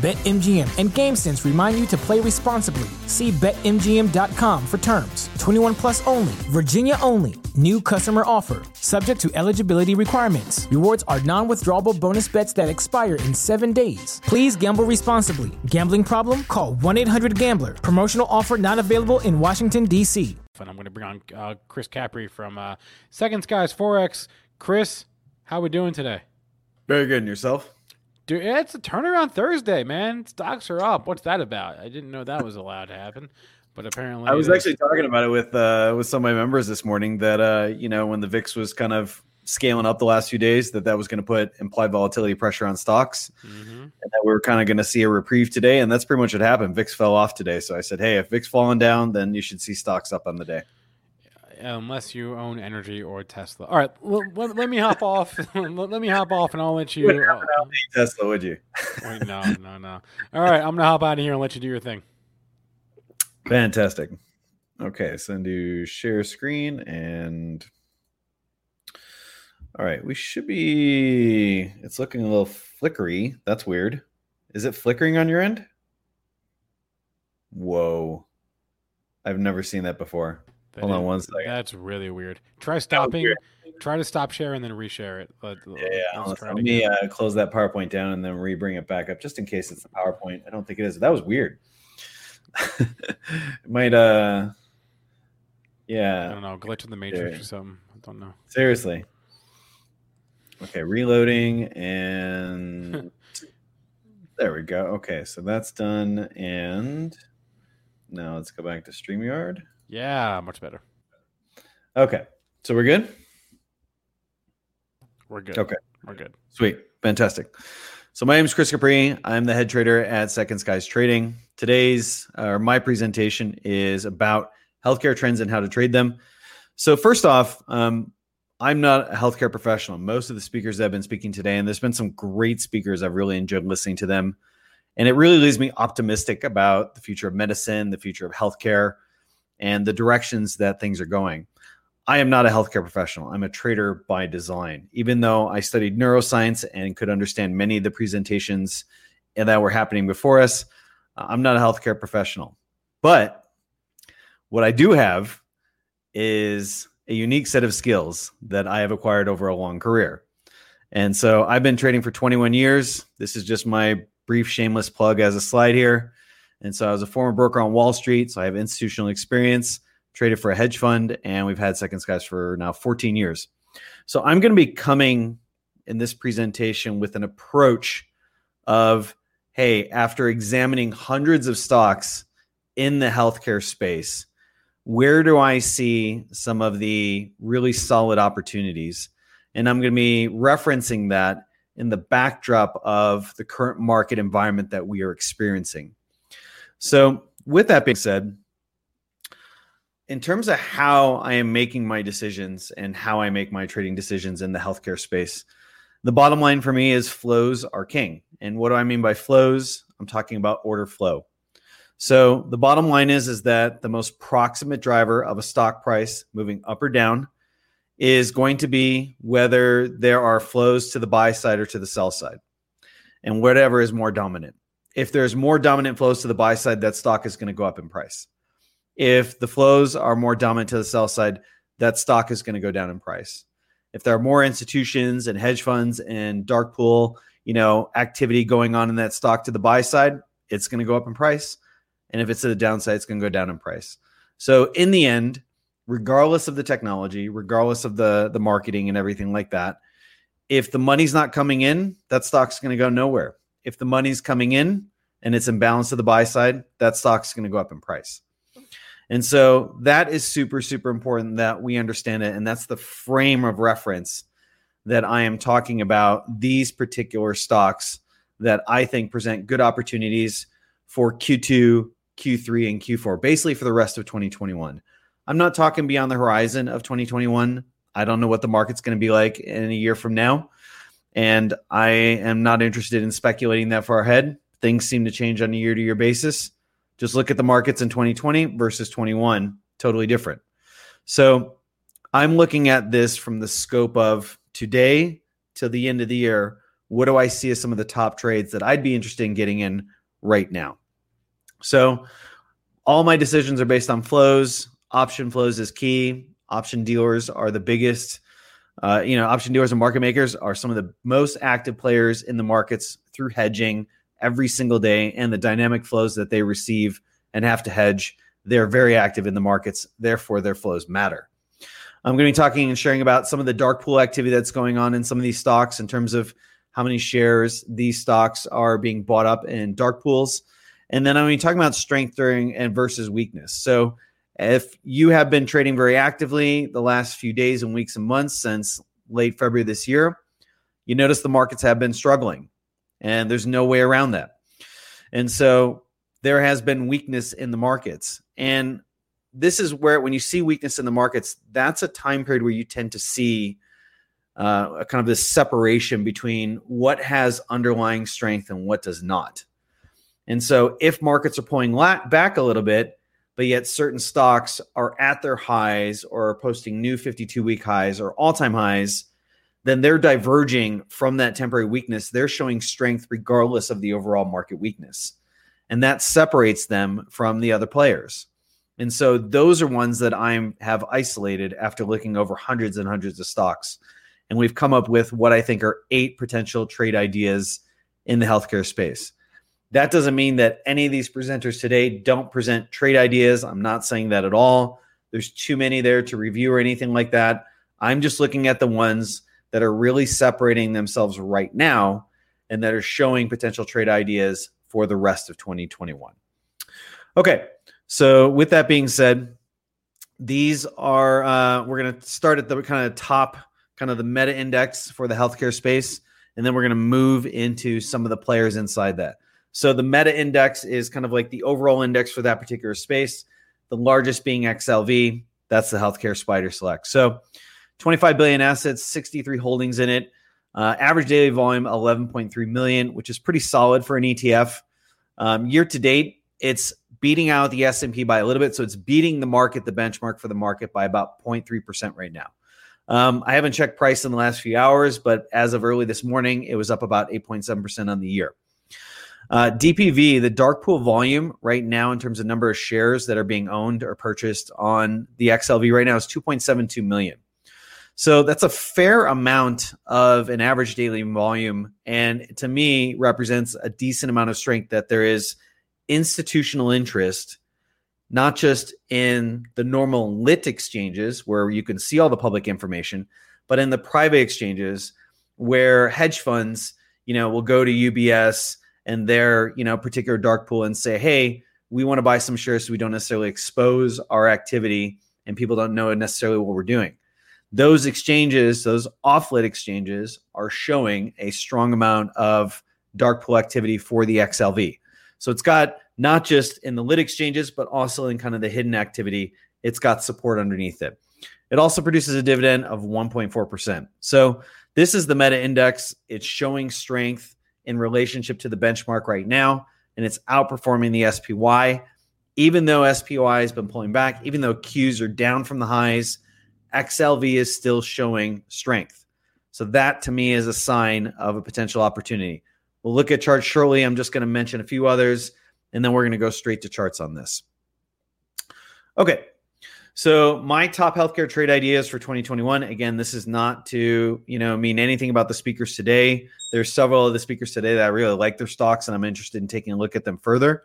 BetMGM and GameSense remind you to play responsibly. See BetMGM.com for terms. 21 plus only, Virginia only. New customer offer, subject to eligibility requirements. Rewards are non withdrawable bonus bets that expire in seven days. Please gamble responsibly. Gambling problem? Call 1 800 Gambler. Promotional offer not available in Washington, D.C. And I'm going to bring on uh, Chris Capre from uh, Second Skies Forex. Chris, how we doing today? Very good. And yourself? Dude, it's a turnaround Thursday, man. Stocks are up. What's that about? I didn't know that was allowed to happen, but apparently I was actually talking about it with uh, with some of my members this morning that uh, you know when the VIX was kind of scaling up the last few days that that was going to put implied volatility pressure on stocks Mhm. and that we are kind of going to see a reprieve today and that's pretty much what happened VIX fell off today so I said hey if VIX falling down then you should see stocks up on the day unless you own energy or Tesla. All right, l- let, let me hop off. let, me hop off, and I'll let you. oh, Tesla would you wait, no, no, no. All right, I'm gonna hop out of here and let you do your thing. fantastic okay so then do share screen and all right we should be it's looking a little flickery that's weird is it flickering on your end whoa i've never seen that before That hold on one second That's really weird. Try stopping. weird. Try to stop share and then reshare it. Let, yeah, yeah let's let's- try it let me uh, close that powerpoint down and then re-bring it back up just in case it's the powerpoint i don't think it is that was weird it might uh yeah. I don't know, glitch in the matrix Yeah. or something. I don't know. Seriously. Okay, reloading and there we go. Okay, so that's done. And now let's go back to StreamYard. Yeah, much better. Okay, so we're good? We're good. Okay. we're good. Sweet. Fantastic. So my name is Chris Capre. I'm the head trader at Second Skies Trading. Today's or my presentation is about healthcare trends and how to trade them. So first off, um, I'm not a healthcare professional. Most of the speakers that have been speaking today, and there's been some great speakers. I've really enjoyed listening to them. And it really leaves me optimistic about the future of medicine, the future of healthcare, and the directions that things are going. I am not a healthcare professional. I'm a trader by design. Even though I studied neuroscience and could understand many of the presentations that were happening before us, I'm not a healthcare professional. But what I do have is a unique set of skills that I have acquired over a long career. And so I've been trading for 21 years. This is just my brief shameless plug as a slide here. And so I was a former broker on Wall Street, so I have institutional experience, traded for a hedge fund, and we've had Second Skies for now 14 years. So I'm going to be coming in this presentation with an approach of hey, after examining hundreds of stocks in the healthcare space, where do I see some of the really solid opportunities? And I'm going to be referencing that in the backdrop of the current market environment that we are experiencing. So, with that being said, in terms of how I am making my decisions and how I make my trading decisions in the healthcare space, the bottom line for me is flows are king. And what do I mean by flows? I'm talking about order flow. So the bottom line is is that the most proximate driver of a stock price moving up or down is going to be whether there are flows to the buy side or to the sell side. And whatever is more dominant. If there's more dominant flows to the buy side, that stock is going to go up in price. If the flows are more dominant to the sell side, that stock is going to go down in price. If there are more institutions and hedge funds and dark pool, you know, activity going on in that stock to the buy side, it's going to go up in price. And if it's to the downside, it's going to go down in price. So in the end, regardless of the technology, regardless of the the marketing and everything like that, if the money's not coming in, that stock's going to go nowhere. If the money's coming in and it's in balance to the buy side, that stock's going to go up in price. And so that is super, super important that we understand it. And that's the frame of reference that I am talking about these particular stocks that I think present good opportunities for Q2, Q3, and Q4, basically for the rest of 2021. I'm not talking beyond the horizon of 2021. I don't know what the market's going to be like in a year from now. And I am not interested in speculating that far ahead. Things seem to change on a year to year basis. Just look at the markets in 2020 versus 21, totally different. So I'm looking at this from the scope of today to the end of the year. What do I see as some of the top trades that I'd be interested in getting in right now? So all my decisions are based on flows. Option flows is key. Option dealers are the biggest. Uh, you know, option dealers and market makers are some of the most active players in the markets through hedging every single day and the dynamic flows that they receive and have to hedge. They're very active in the markets, therefore, their flows matter. I'm going to be talking and sharing about some of the dark pool activity that's going on in some of these stocks in terms of how many shares these stocks are being bought up in dark pools. And then I'm going to be talking about strength during and versus weakness. So if you have been trading very actively the last few days and weeks and months since late February this year, you notice the markets have been struggling and there's no way around that. And so there has been weakness in the markets. And this is where, when you see weakness in the markets, that's a time period where you tend to see uh, a kind of this separation between what has underlying strength and what does not. And so, if markets are pulling back a little bit, but yet certain stocks are at their highs or are posting new 52 week highs or all time highs, then they're diverging from that temporary weakness. They're showing strength regardless of the overall market weakness. And that separates them from the other players. And so those are ones that I have isolated after looking over hundreds and hundreds of stocks. And we've come up with what I think are eight potential trade ideas in the healthcare space. That doesn't mean that any of these presenters today don't present trade ideas. I'm not saying that at all. There's too many there to review or anything like that. I'm just looking at the ones that are really separating themselves right now and that are showing potential trade ideas for the rest of 2021. Okay, so with that being said, these are uh, we're going to start at the kind of top, kind of the meta index for the healthcare space, and then we're going to move into some of the players inside that. So the meta index is kind of like the overall index for that particular space. The largest being XLV, that's the healthcare SPDR select. So 25 billion assets, 63 holdings in it. Uh, average daily volume 11.3 million, which is pretty solid for an ETF. Um, year to date, it's beating out the S&P by a little bit, so it's beating the market, the benchmark for the market by about 0.3% right now. Um, I haven't checked price in the last few hours, but as of early this morning, it was up about 8.7% on the year. Uh, DPV, the dark pool volume right now in terms of number of shares that are being owned or purchased on the XLV right now is 2.72 million. So that's a fair amount of an average daily volume. And to me, represents a decent amount of strength that there is institutional interest, not just in the normal lit exchanges where you can see all the public information, but in the private exchanges where hedge funds, you know, will go to UBS and their, you know, particular dark pool and say, hey, we want to buy some shares so we don't necessarily expose our activity and people don't know necessarily what we're doing those exchanges, those off-lit exchanges, are showing a strong amount of dark pool activity for the XLV. So it's got not just in the lit exchanges, but also in kind of the hidden activity. It's got support underneath it. It also produces a dividend of 1.4%. So this is the meta index. It's showing strength in relationship to the benchmark right now, and it's outperforming the SPY. Even though SPY has been pulling back, even though Qs are down from the highs, XLV is still showing strength. So that to me is a sign of a potential opportunity. We'll look at charts shortly. I'm just going to mention a few others, and then we're going to go straight to charts on this. Okay. So my top healthcare trade ideas for 2021. Again, this is not to you know mean anything about the speakers today. There's several of the speakers today that I really like their stocks, and I'm interested in taking a look at them further.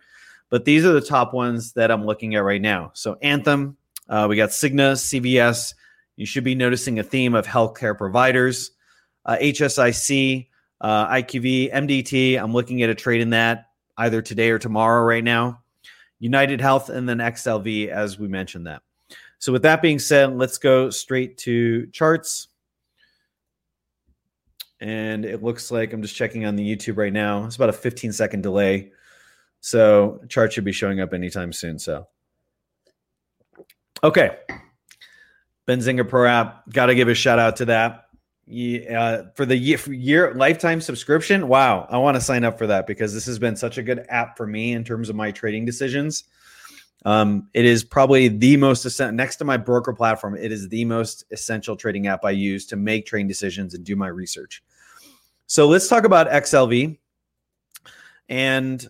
But these are the top ones that I'm looking at right now. So Anthem, uh, we got Cigna, CVS, you should be noticing a theme of healthcare providers. Uh, HSIC, uh, IQV, MDT. I'm looking at a trade in that either today or tomorrow right now. United Health, and then XLV, as we mentioned that. So, with that being said, let's go straight to charts. And it looks like I'm just checking on the YouTube right now. It's about a 15 second delay. So, chart should be showing up anytime soon. So, okay. Benzinga Pro app, got to give a shout out to that. Yeah, uh, for the year, for year lifetime subscription. Wow, I want to sign up for that because this has been such a good app for me in terms of my trading decisions. Um, it is probably the most next to my broker platform. It is the most essential trading app I use to make trading decisions and do my research. So let's talk about XLV and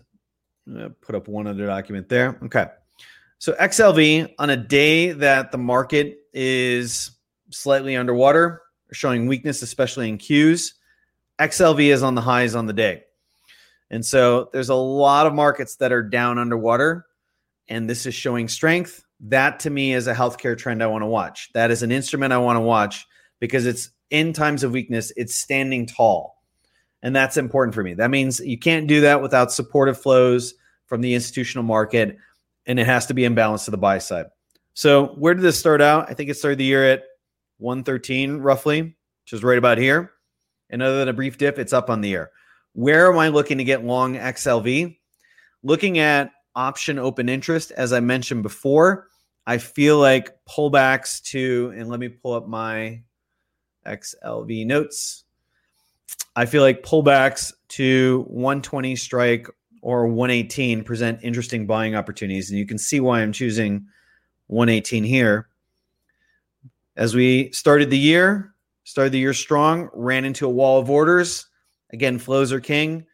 put up one other document there. Okay. So XLV on a day that the market is slightly underwater, showing weakness, especially in Qs. XLV is on the highs on the day. And so there's a lot of markets that are down underwater, and this is showing strength. That to me is a healthcare trend I want to watch. That is an instrument I want to watch because it's in times of weakness, it's standing tall. And that's important for me. That means you can't do that without supportive flows from the institutional market, and it has to be in balance to the buy side. So, where did this start out? I think it started the year at 113 roughly, which is right about here. And other than a brief dip, it's up on the air. Where am I looking to get long XLV? Looking at option open interest, as I mentioned before, I feel like pullbacks to, and let me pull up my XLV notes. I feel like pullbacks to 120 strike or 118 present interesting buying opportunities. And you can see why I'm choosing 118 here. As we started the year, started the year strong, ran into a wall of orders. Again, flows are king.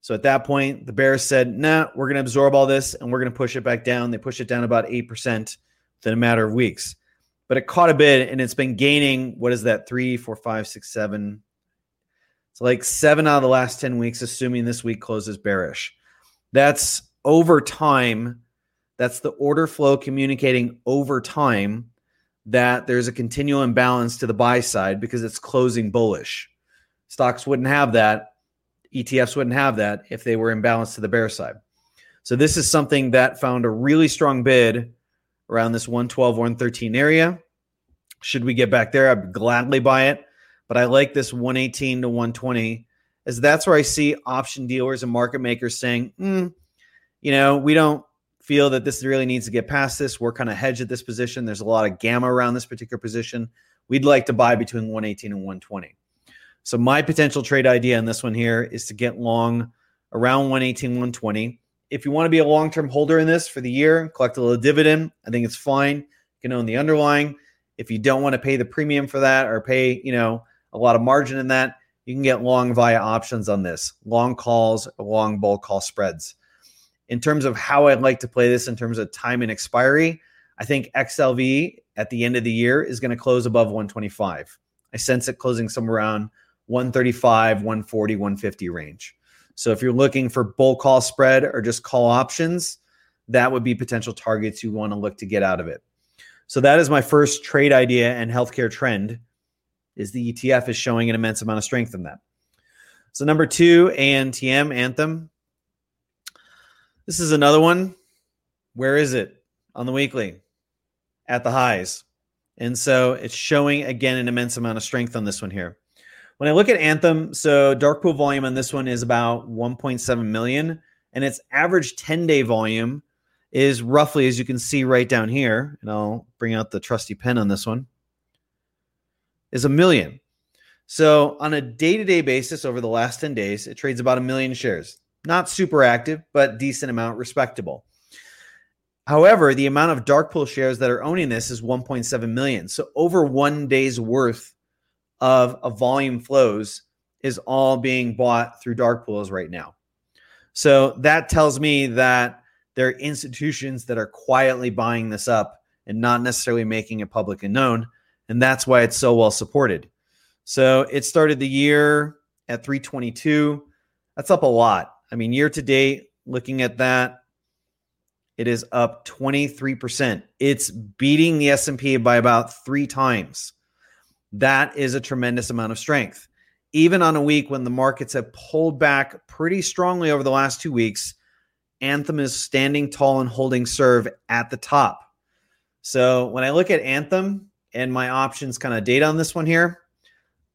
So at that point, the Bears said, nah, we're going to absorb all this and we're going to push it back down. They pushed it down about 8% within a matter of weeks. But it caught a bit and it's been gaining, what is that, three, four, five, six, seven. It's like seven out of the last 10 weeks, assuming this week closes bearish. That's over time. That's the order flow communicating over time that there's a continual imbalance to the buy side because it's closing bullish. Stocks wouldn't have that. ETFs wouldn't have that if they were imbalanced to the bear side. So this is something that found a really strong bid around this 112, 113 area. Should we get back there, I'd gladly buy it. But I like this 118 to 120 as that's where I see option dealers and market makers saying, mm, you know, we don't feel that this really needs to get past this. We're kind of hedged at this position. There's a lot of gamma around this particular position. We'd like to buy between 118 and 120. So my potential trade idea on this one here is to get long around 118, 120. If you want to be a long-term holder in this for the year, collect a little dividend, I think it's fine. You can own the underlying. If you don't want to pay the premium for that or pay, you know, a lot of margin in that, you can get long via options on this, long calls, long bull call spreads in terms of how I'd like to play this in terms of time and expiry, I think XLV at the end of the year is going to close above 125. I sense it closing somewhere around 135, 140, 150 range. So if you're looking for bull call spread or just call options, that would be potential targets you want to look to get out of it. So that is my first trade idea and healthcare trend is the ETF is showing an immense amount of strength in that. So number 2, ANTM Anthem this is another one. Where is it on the weekly? At the highs. And so it's showing again an immense amount of strength on this one here. When I look at Anthem, so dark pool volume on this one is about 1.7 million, and its average 10 day volume is roughly, as you can see right down here, and I'll bring out the trusty pen on this one, is a million. So on a day to day basis over the last 10 days, it trades about a million shares. Not super active, but decent amount, respectable. However, the amount of dark pool shares that are owning this is 1.7 million. So over one day's worth of, of volume flows is all being bought through dark pools right now. So that tells me that there are institutions that are quietly buying this up and not necessarily making it public and known. And that's why it's so well supported. So it started the year at 322. That's up a lot. I mean, year to date, looking at that, it is up 23%. It's beating the S&P by about 3 times. That is a tremendous amount of strength. Even on a week when the markets have pulled back pretty strongly over the last 2 weeks, Anthem is standing tall and holding serve at the top. So when I look at Anthem and my options kind of data on this one here,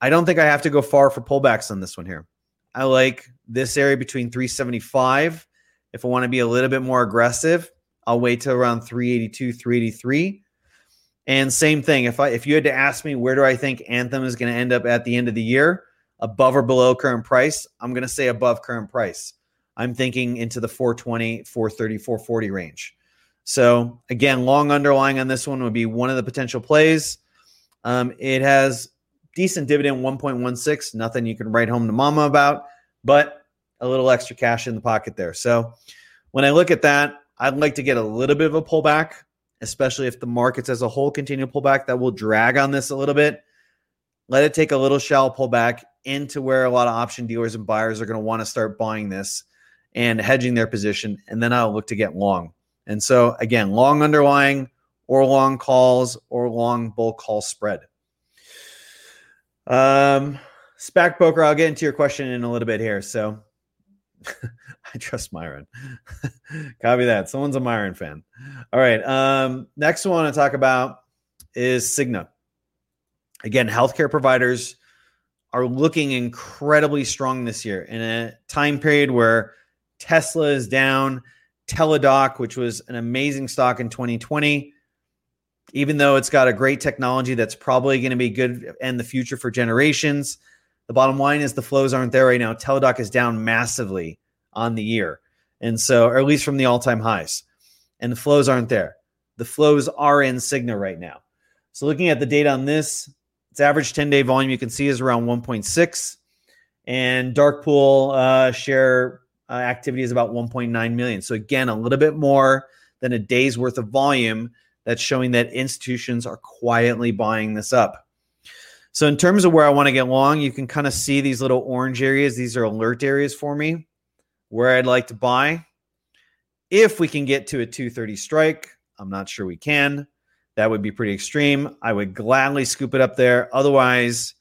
I don't think I have to go far for pullbacks on this one here. I like this area between 375. If I want to be a little bit more aggressive, I'll wait till around 382, 383. And same thing, if I if you had to ask me where do I think Anthem is going to end up at the end of the year, above or below current price, I'm going to say above current price. I'm thinking into the 420, 430, 440 range. So again, long underlying on this one would be one of the potential plays. Um, it has decent dividend 1.16, nothing you can write home to mama about, but a little extra cash in the pocket there. So when I look at that, I'd like to get a little bit of a pullback, especially if the markets as a whole continue to pull back. That will drag on this a little bit. Let it take a little shallow pullback into where a lot of option dealers and buyers are going to want to start buying this and hedging their position. And then I'll look to get long. And so, again, long underlying or long calls or long bull call spread. Um, SPAC Poker, I'll get into your question in a little bit here. So I trust Myron. Copy that. Someone's a Myron fan. All right. Um, next one I want to talk about is Cigna. Again, healthcare providers are looking incredibly strong this year in a time period where Tesla is down, Teladoc, which was an amazing stock in 2020, even though it's got a great technology that's probably going to be good in the future for generations. The bottom line is the flows aren't there right now. Teladoc is down massively on the year. And so, or at least from the all time highs, and the flows aren't there. The flows are in Cigna right now. So, looking at the data on this, its average 10 day volume you can see is around 1.6, and dark pool uh, share uh, activity is about 1.9 million. So again, a little bit more than a day's worth of volume. That's showing that institutions are quietly buying this up. So in terms of where I want to get long, you can kind of see these little orange areas. These are alert areas for me where I'd like to buy. If we can get to a 230 strike, I'm not sure we can. That would be pretty extreme. I would gladly scoop it up there. Otherwise,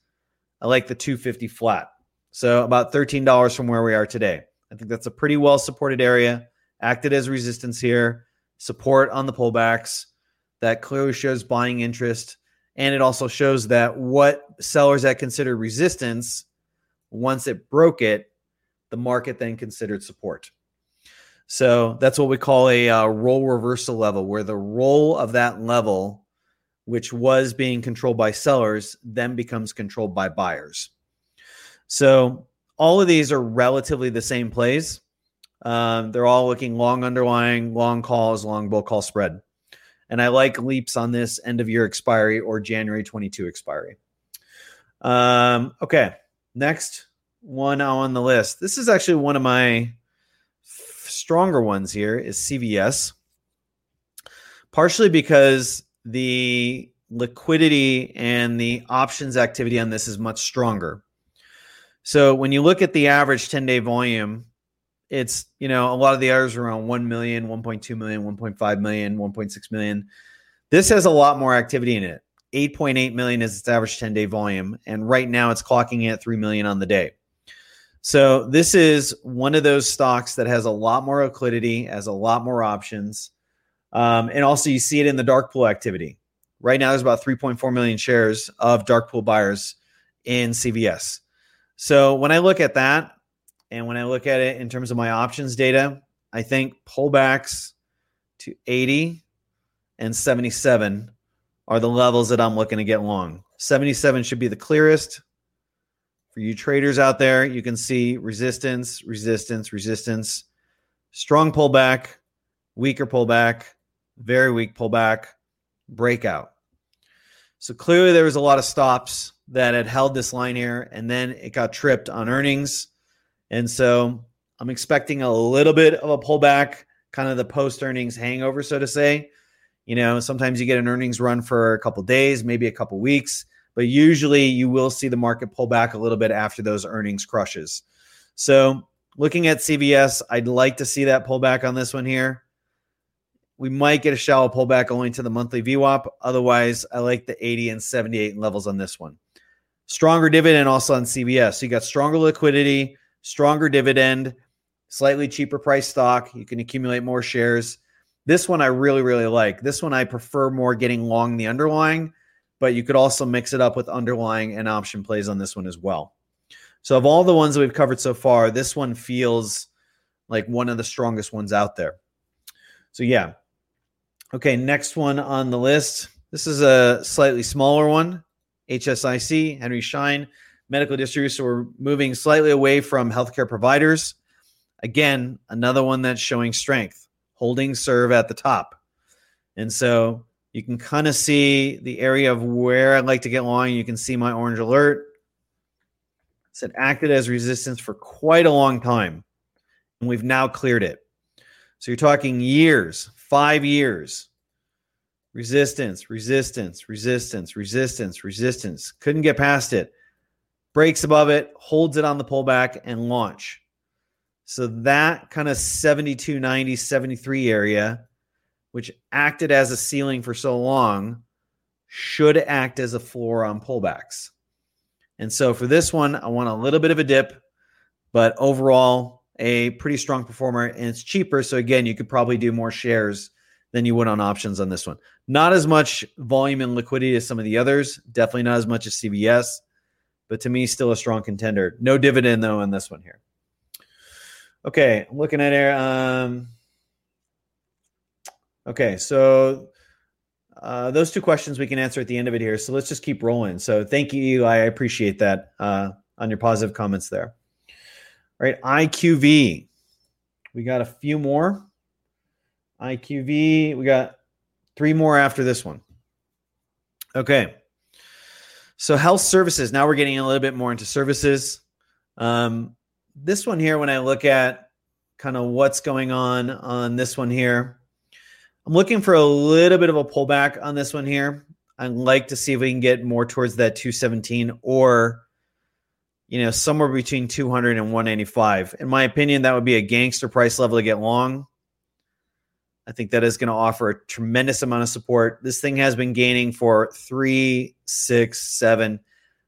I like the 250 flat. So about $13 from where we are today. I think that's a pretty well supported area. Acted as resistance here, support on the pullbacks. That clearly shows buying interest. And it also shows that what sellers that consider resistance, once it broke it, the market then considered support. So that's what we call a uh, role reversal level, where the role of that level, which was being controlled by sellers, then becomes controlled by buyers. So all of these are relatively the same plays. Um, they're all looking long underlying, long calls, long bull call spread. And I like leaps on this end of year expiry or January 22 expiry. Um, okay, next one on the list. This is actually one of my f- stronger ones here is CVS. Partially because the liquidity and the options activity on this is much stronger. So when you look at the average 10 day volume, it's, you know, a lot of the others are around 1 million, 1.2 million, 1.5 million, 1.6 million. This has a lot more activity in it. 8.8 million is its average 10 day volume. And right now it's clocking at 3 million on the day. So this is one of those stocks that has a lot more liquidity, has a lot more options. Um, and also you see it in the dark pool activity. Right now there's about 3.4 million shares of dark pool buyers in CVS. So when I look at that, and when I look at it in terms of my options data, I think pullbacks to 80 and 77 are the levels that I'm looking to get long. 77 should be the clearest. For you traders out there, you can see resistance, resistance, resistance, strong pullback, weaker pullback, very weak pullback, breakout. So clearly there was a lot of stops that had held this line here and then it got tripped on earnings. And so I'm expecting a little bit of a pullback, kind of the post earnings hangover, so to say. You know, sometimes you get an earnings run for a couple days, maybe a couple weeks, but usually you will see the market pull back a little bit after those earnings crushes. So, looking at CVS, I'd like to see that pullback on this one here. We might get a shallow pullback only to the monthly VWAP. Otherwise, I like the 80 and 78 levels on this one stronger dividend also on CVS. So you got stronger liquidity, stronger dividend, slightly cheaper price stock. You can accumulate more shares. This one I really, really like. This one I prefer more getting long the underlying, but you could also mix it up with underlying and option plays on this one as well. So, of all the ones that we've covered so far, this one feels like one of the strongest ones out there. So, yeah. Okay, next one on the list. This is a slightly smaller one HSIC, Henry Schein, medical distributors. So, we're moving slightly away from healthcare providers. Again, another one that's showing strength, holding serve at the top. And so, you can kind of see the area of where I'd like to get long. You can see my orange alert it acted as resistance for quite a long time, and we've now cleared it. So you're talking years, five years. Resistance, resistance, resistance, resistance, resistance. Couldn't get past it. Breaks above it, holds it on the pullback, and launch. So that kind of 72, 90, 73 area, which acted as a ceiling for so long, should act as a floor on pullbacks. And so for this one, I want a little bit of a dip, but overall, a pretty strong performer and it's cheaper. So again, you could probably do more shares than you would on options on this one. Not as much volume and liquidity as some of the others, definitely not as much as CVS, but to me, still a strong contender. No dividend though on this one here. Okay, I'm looking at it. Um, okay, so uh, those two questions we can answer at the end of it here. So let's just keep rolling. So thank you. I appreciate that uh, on your positive comments there. All right, IQV. We got a few more. IQV. We got three more after this one. Okay. So health services. Now we're getting a little bit more into services. Um, this one here, when I look at kind of what's going on on this one here, I'm looking for a little bit of a pullback on this one here. I'd like to see if we can get more towards that 217 or you know somewhere between 200 and 185. In my opinion, that would be a gangster price level to get long. I think that is going to offer a tremendous amount of support. This thing has been gaining for three, six, seven,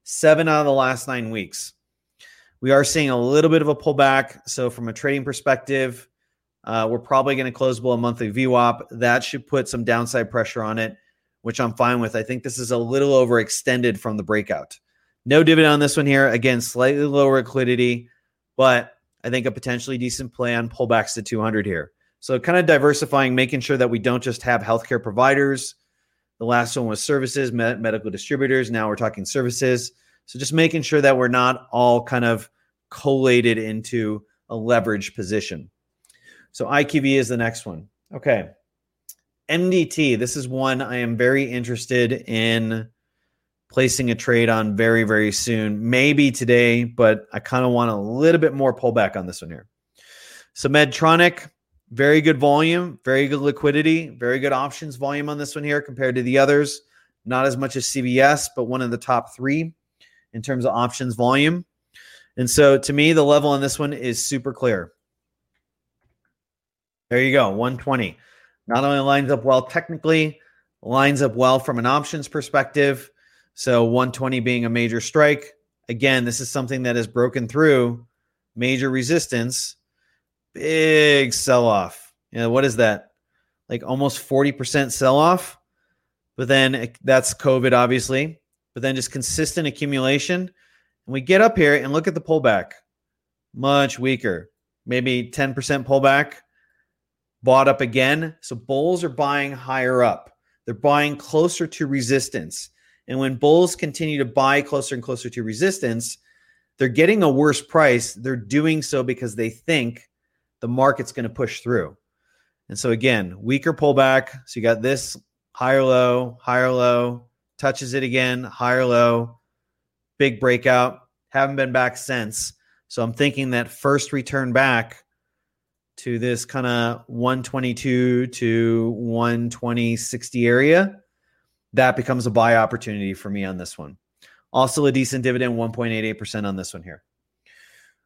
seven out of the last nine weeks. We are seeing a little bit of a pullback. So, from a trading perspective, uh, we're probably going to close below a monthly VWAP. That should put some downside pressure on it, which I'm fine with. I think this is a little overextended from the breakout. No dividend on this one here. Again, slightly lower liquidity, but I think a potentially decent play on pullbacks to 200 here. So, kind of diversifying, making sure that we don't just have healthcare providers. The last one was services, med- medical distributors. Now we're talking services. So, just making sure that we're not all kind of collated into a leverage position. So IQV is the next one. Okay. MDT. This is one I am very interested in placing a trade on very, very soon. Maybe today, but I kind of want a little bit more pullback on this one here. So Medtronic, very good volume, very good liquidity, very good options volume on this one here compared to the others. Not as much as CVS, but one of the top three in terms of options volume. And so to me, the level on this one is super clear. There you go, 120. Not only lines up well technically, lines up well from an options perspective. So 120 being a major strike. Again, this is something that has broken through major resistance. Big sell off. You know, what is that? Like almost 40% sell off. But then that's COVID, obviously. But then just consistent accumulation. And we get up here and look at the pullback. Much weaker. Maybe 10% pullback bought up again. So bulls are buying higher up. They're buying closer to resistance. And when bulls continue to buy closer and closer to resistance, they're getting a worse price. They're doing so because they think the market's going to push through. And so again, weaker pullback. So you got this higher low, higher low, touches it again, higher low, big breakout. Haven't been back since. So I'm thinking that first return back to this kind of 122 to 120 60 area, that becomes a buy opportunity for me on this one. Also, a decent dividend, 1.88% on this one here.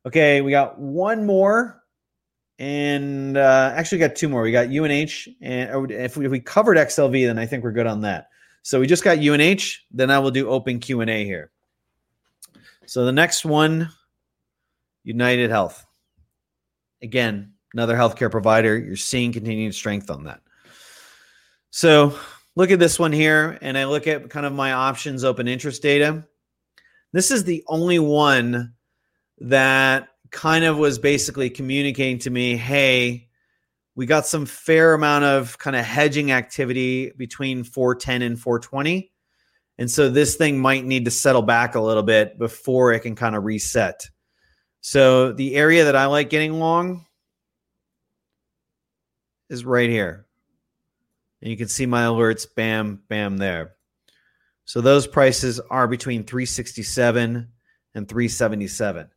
Okay, we got one more, and uh, actually got two more. We got UNH, and if we, if we covered XLV, then I think we're good on that. So we just got UNH. Then I will do open Q and A here. So the next one, United Health. again, another healthcare provider. You're seeing continued strength on that. So look at this one here, and I look at kind of my options open interest data. This is the only one that kind of was basically communicating to me, hey, we got some fair amount of kind of hedging activity between 410 and 420. And so this thing might need to settle back a little bit before it can kind of reset. So the area that I like getting long is right here. And you can see my alerts, bam, bam, there. So those prices are between 367 and 377.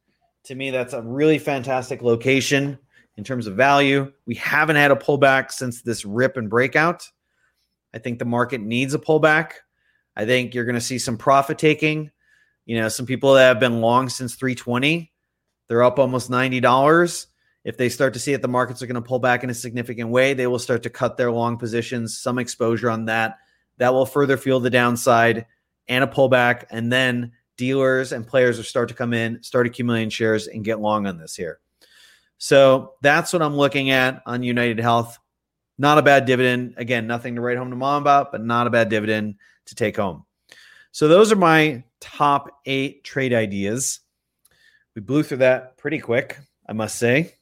To me, that's a really fantastic location in terms of value. We haven't had a pullback since this rip and breakout. I think the market needs a pullback. I think you're going to see some profit taking. You know, some people that have been long since 320, they're up almost $90. If they start to see that the markets are going to pull back in a significant way, they will start to cut their long positions, some exposure on that. That will further fuel the downside and a pullback. And then dealers and players will start to come in, start accumulating shares, and get long on this here. So that's what I'm looking at on United Health. Not a bad dividend. Again, nothing to write home to mom about, but not a bad dividend to take home. So those are my top eight trade ideas. We blew through that pretty quick, I must say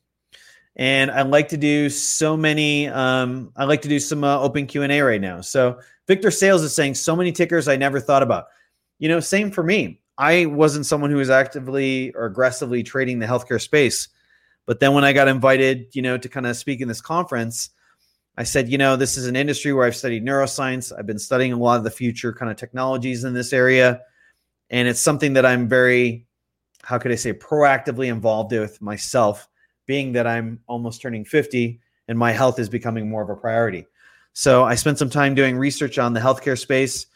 and I like to do so many. Um, I like to do some uh, open Q and A right now. So Victor Sales is saying so many tickers I never thought about. You know, same for me. I wasn't someone who was actively or aggressively trading the healthcare space, but then when I got invited, you know, to kind of speak in this conference, I said, you know, this is an industry where I've studied neuroscience. I've been studying a lot of the future kind of technologies in this area, and it's something that I'm very, how could I say, proactively involved with myself being that I'm almost turning 50 and my health is becoming more of a priority. So I spent some time doing research on the healthcare space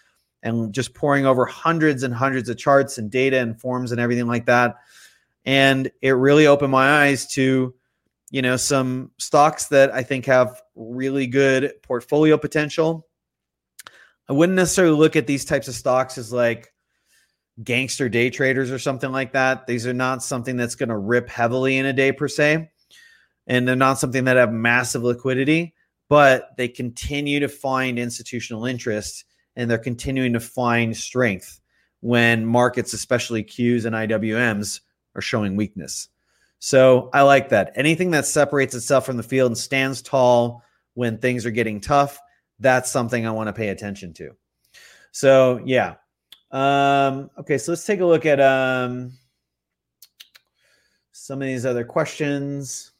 and just pouring over hundreds and hundreds of charts and data and forms and everything like that. And it really opened my eyes to, you know, some stocks that I think have really good portfolio potential. I wouldn't necessarily look at these types of stocks as like gangster day traders or something like that. These are not something that's going to rip heavily in a day per se. And they're not something that have massive liquidity, but they continue to find institutional interest and they're continuing to find strength when markets, especially Qs and IWMs, are showing weakness. So I like that. Anything that separates itself from the field and stands tall when things are getting tough, that's something I want to pay attention to. So, yeah, um, okay, so let's take a look at um, some of these other questions.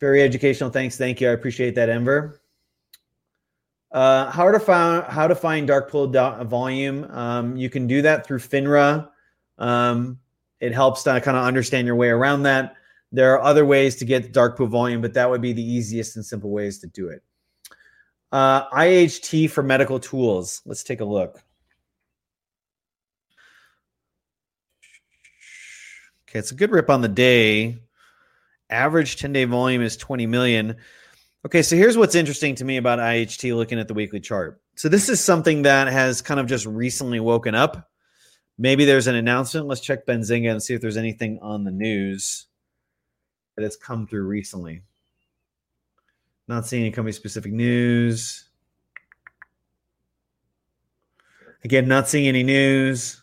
Very educational. Thanks. Thank you. I appreciate that, Enver. Uh, how to find how to find dark pool volume? Um, you can do that through FINRA. Um, it helps to kind of understand your way around that. There are other ways to get dark pool volume, but that would be the easiest and simple ways to do it. Uh, IHT for medical tools. Let's take a look. Okay, it's a good rip on the day. Average 10 day volume is 20 million. Okay, so here's what's interesting to me about IHT looking at the weekly chart. So, this is something that has kind of just recently woken up. Maybe there's an announcement. Let's check Benzinga and see if there's anything on the news that has come through recently. Not seeing any company specific news. Again, not seeing any news.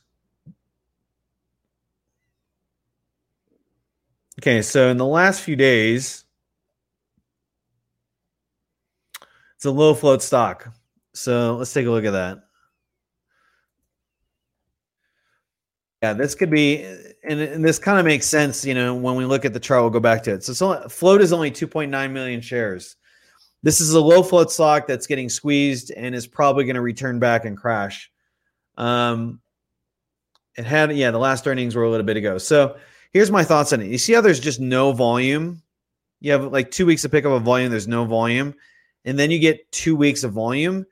Okay, so in the last few days, it's a low float stock. So let's take a look at that. Yeah, this could be, and, and this kind of makes sense, you know, when we look at the chart, we'll go back to it. So, so float is only 2.9 million shares. This is a low float stock that's getting squeezed and is probably going to return back and crash. Um, it had, yeah, the last earnings were a little bit ago. So here's my thoughts on it. You see how there's just no volume? You have like two weeks to pick up a volume, there's no volume. And then you get two weeks of volume.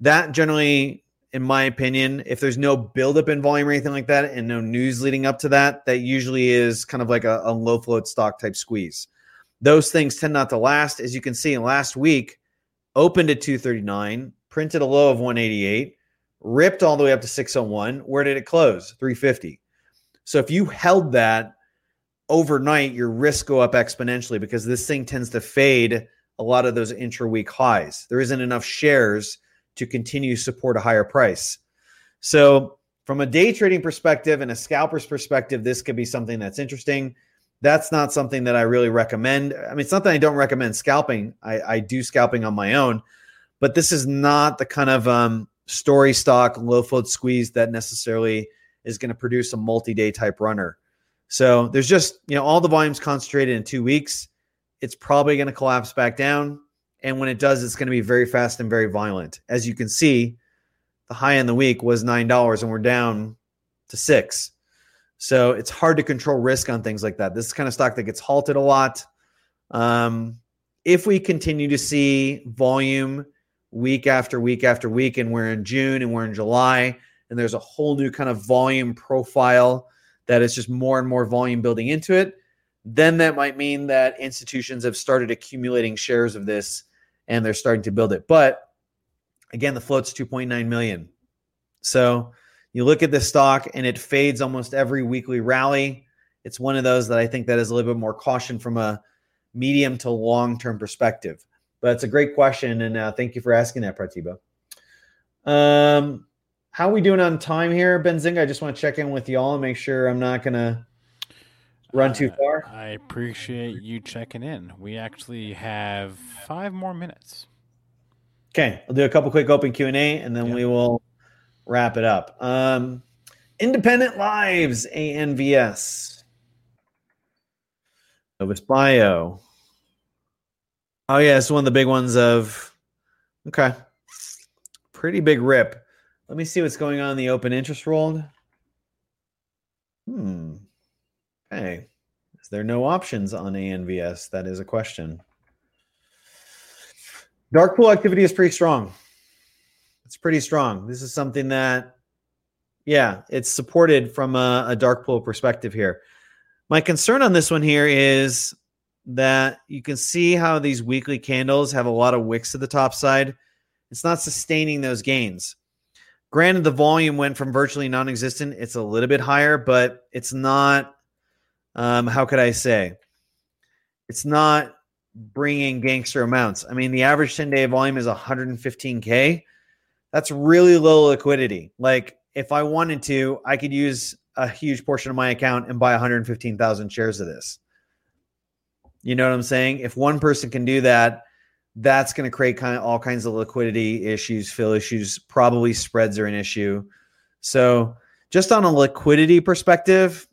That generally, in my opinion, if there's no buildup in volume or anything like that and no news leading up to that, that usually is kind of like a, a low float stock type squeeze those things tend not to last. As you can see, last week opened at 239, printed a low of 188, ripped all the way up to 601. Where did it close? 350. So if you held that overnight, your risks go up exponentially because this thing tends to fade a lot of those intra week highs. There isn't enough shares to continue support a higher price. So from a day trading perspective and a scalper's perspective, this could be something that's interesting. That's not something that I really recommend. I mean, it's not that I don't recommend scalping. I, I do scalping on my own, but this is not the kind of um, story stock low float squeeze that necessarily is going to produce a multi-day type runner. So there's just, you know, all the volumes concentrated in two weeks. It's probably going to collapse back down. And when it does, it's going to be very fast and very violent. As you can see, the high in the week was $9 and we're down to six. So it's hard to control risk on things like that. This is kind of stock that gets halted a lot. Um, if we continue to see volume week after week after week, and we're in June and we're in July, and there's a whole new kind of volume profile that is just more and more volume building into it, then that might mean that institutions have started accumulating shares of this and they're starting to build it. But again, the float's 2.9 million. So you look at this stock and it fades almost every weekly rally. It's one of those that I think that is a little bit more caution from a medium to long term perspective. But it's a great question, and uh, thank you for asking that, Pratiba. Um, how are we doing on time here, Benzinga? I just want to check in with y'all and make sure I'm not going to run too far. Uh, I appreciate you checking in. We actually have five more minutes. Okay, I'll do a couple quick open Q and A, and then we will wrap it up. Um, Independent Lives, ANVS. Annovis Bio. Oh, yeah, it's one of the big ones of, okay, pretty big rip. Let me see what's going on in the open interest world. Hmm. Okay. Is there no options on ANVS? That is a question. Dark pool activity is pretty strong. It's pretty strong. This is something that, yeah, it's supported from a, a dark pool perspective here. My concern on this one here is that you can see how these weekly candles have a lot of wicks to the top side. It's not sustaining those gains. Granted, the volume went from virtually non existent. It's a little bit higher, but it's not, um, how could I say? It's not bringing gangster amounts. I mean, the average 10 day volume is 115K. That's really low liquidity. Like, if I wanted to, I could use a huge portion of my account and buy 115,000 shares of this. You know what I'm saying? If one person can do that, that's going to create kind of all kinds of liquidity issues, fill issues. Probably spreads are an issue. So, just on a liquidity perspective,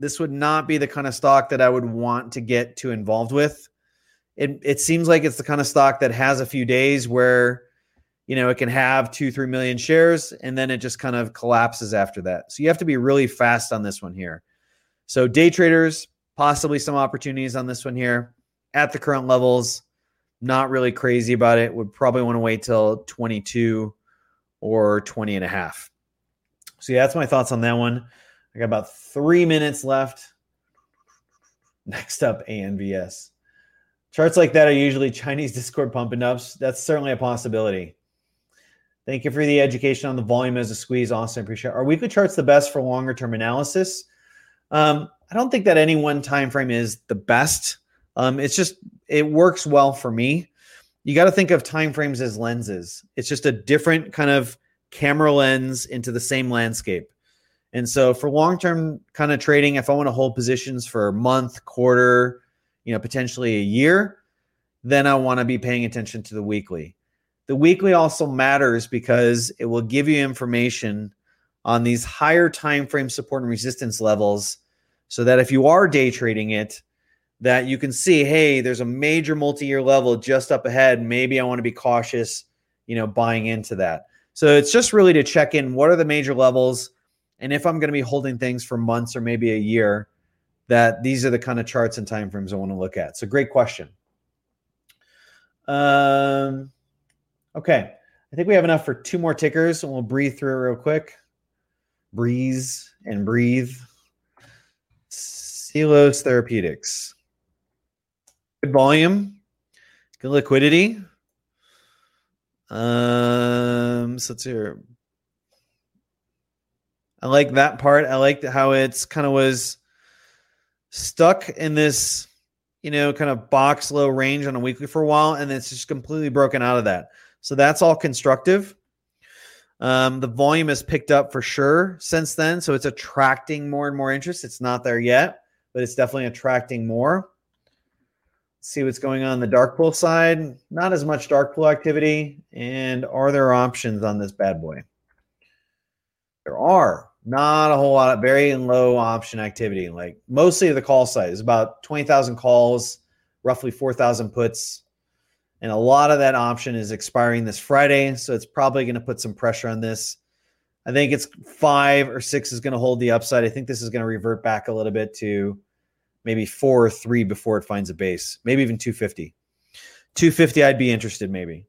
this would not be the kind of stock that I would want to get too involved with. It it seems like it's the kind of stock that has a few days where you know it can have two three million shares and then it just kind of collapses after that. So you have to be really fast on this one here. So day traders possibly some opportunities on this one here at the current levels. Not really crazy about it. Would probably want to wait till 22 or 20 and a half. So yeah, that's my thoughts on that one. I got about three minutes left. Next up, ANVS. Charts like that are usually Chinese Discord pumping ups. That's certainly a possibility. Thank you for the education on the volume as a squeeze. Awesome. Appreciate it. Are weekly charts the best for longer term analysis? Um, I don't think that any one time frame is the best. Um, it's just it works well for me. You got to think of time frames as lenses. It's just a different kind of camera lens into the same landscape. And so for long-term kind of trading, if I want to hold positions for a month, quarter, you know, potentially a year, then I want to be paying attention to the weekly. The weekly also matters because it will give you information on these higher time frame support and resistance levels so that if you are day trading it, that you can see, hey, there's a major multi-year level just up ahead. Maybe I want to be cautious, you know, buying into that. So it's just really to check in what are the major levels, and if I'm going to be holding things for months or maybe a year, that these are the kind of charts and timeframes I want to look at. So great question. Um, okay, I think we have enough for two more tickers, and we'll breathe through it real quick. Breeze and breathe. Selos Therapeutics. Good volume, good liquidity. Um, so let's hear. I like that part. I like how it's kind of was stuck in this, you know, kind of box low range on a weekly for a while, and it's just completely broken out of that. So that's all constructive. Um, the volume has picked up for sure since then, so it's attracting more and more interest. It's not there yet, but it's definitely attracting more. See what's going on, on the dark pool side. Not as much dark pool activity. And are there options on this bad boy? There are not a whole lot of very low option activity. Like mostly the call side is about 20,000 calls, roughly 4,000 puts. And a lot of that option is expiring this Friday. So it's probably going to put some pressure on this. I think it's five or six is going to hold the upside. I think this is going to revert back a little bit to maybe four or three before it finds a base, maybe even 250. 250, I'd be interested maybe.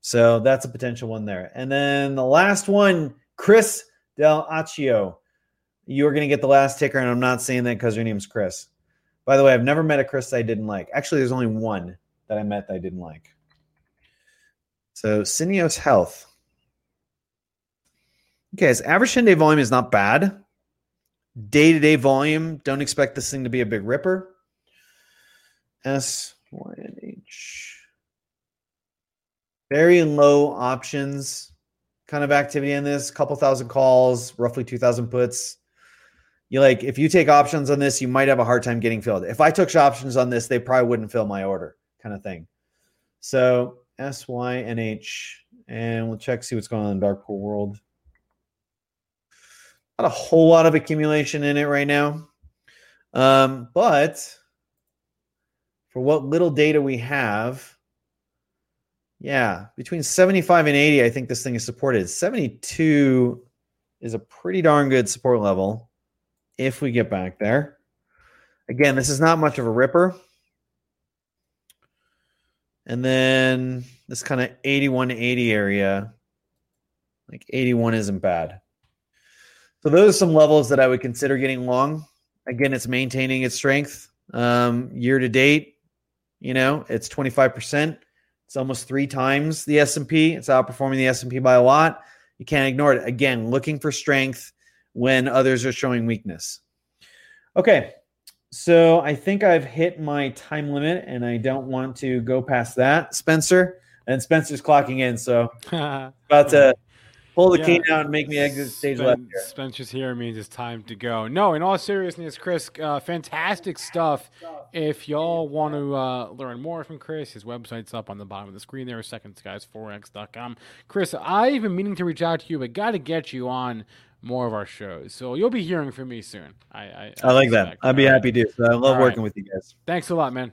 So that's a potential one there. And then the last one, Chris Del Accio. You're going to get the last ticker, and I'm not saying that because your name's Chris. By the way, I've never met a Chris I didn't like. Actually, there's only one that I met that I didn't like. So Syneos Health. Okay, his average 10 day volume is not bad. Day to day volume, don't expect this thing to be a big ripper. S Y N H. Very low options kind of activity in this, couple thousand calls, roughly 2000 puts. You like if you take options on this, you might have a hard time getting filled. If I took options on this, they probably wouldn't fill my order, kind of thing. So S Y N H, and we'll check see what's going on in Dark Pool World. Not a whole lot of accumulation in it right now, um, but for what little data we have, yeah, between 75 and 80, I think this thing is supported. 72 is a pretty darn good support level if we get back there. Again, this is not much of a ripper. And then this kind of 81 80 area, like 81 isn't bad. So those are some levels that I would consider getting long. Again, it's maintaining its strength. Um, year to date, you know, it's 25%. It's almost three times the S&P. It's outperforming the S&P by a lot. You can't ignore it. Again, looking for strength when others are showing weakness. Okay. So I think I've hit my time limit and I don't want to go past that, Spencer. And Spencer's clocking in, so about to pull the yeah. key down and make me exit stage Spen- left. Here. Spencer's here means it's time to go. No, in all seriousness, Chris, uh, fantastic stuff. If y'all want to uh, learn more from Chris, his website's up on the bottom of the screen there, 2ndSkiesForex.com. Chris, I've been meaning to reach out to you, but got to get you on more of our shows. So you'll be hearing from me soon. I I, I, I like that. I'd be happy to. So I love all working right. with you guys. Thanks a lot, man.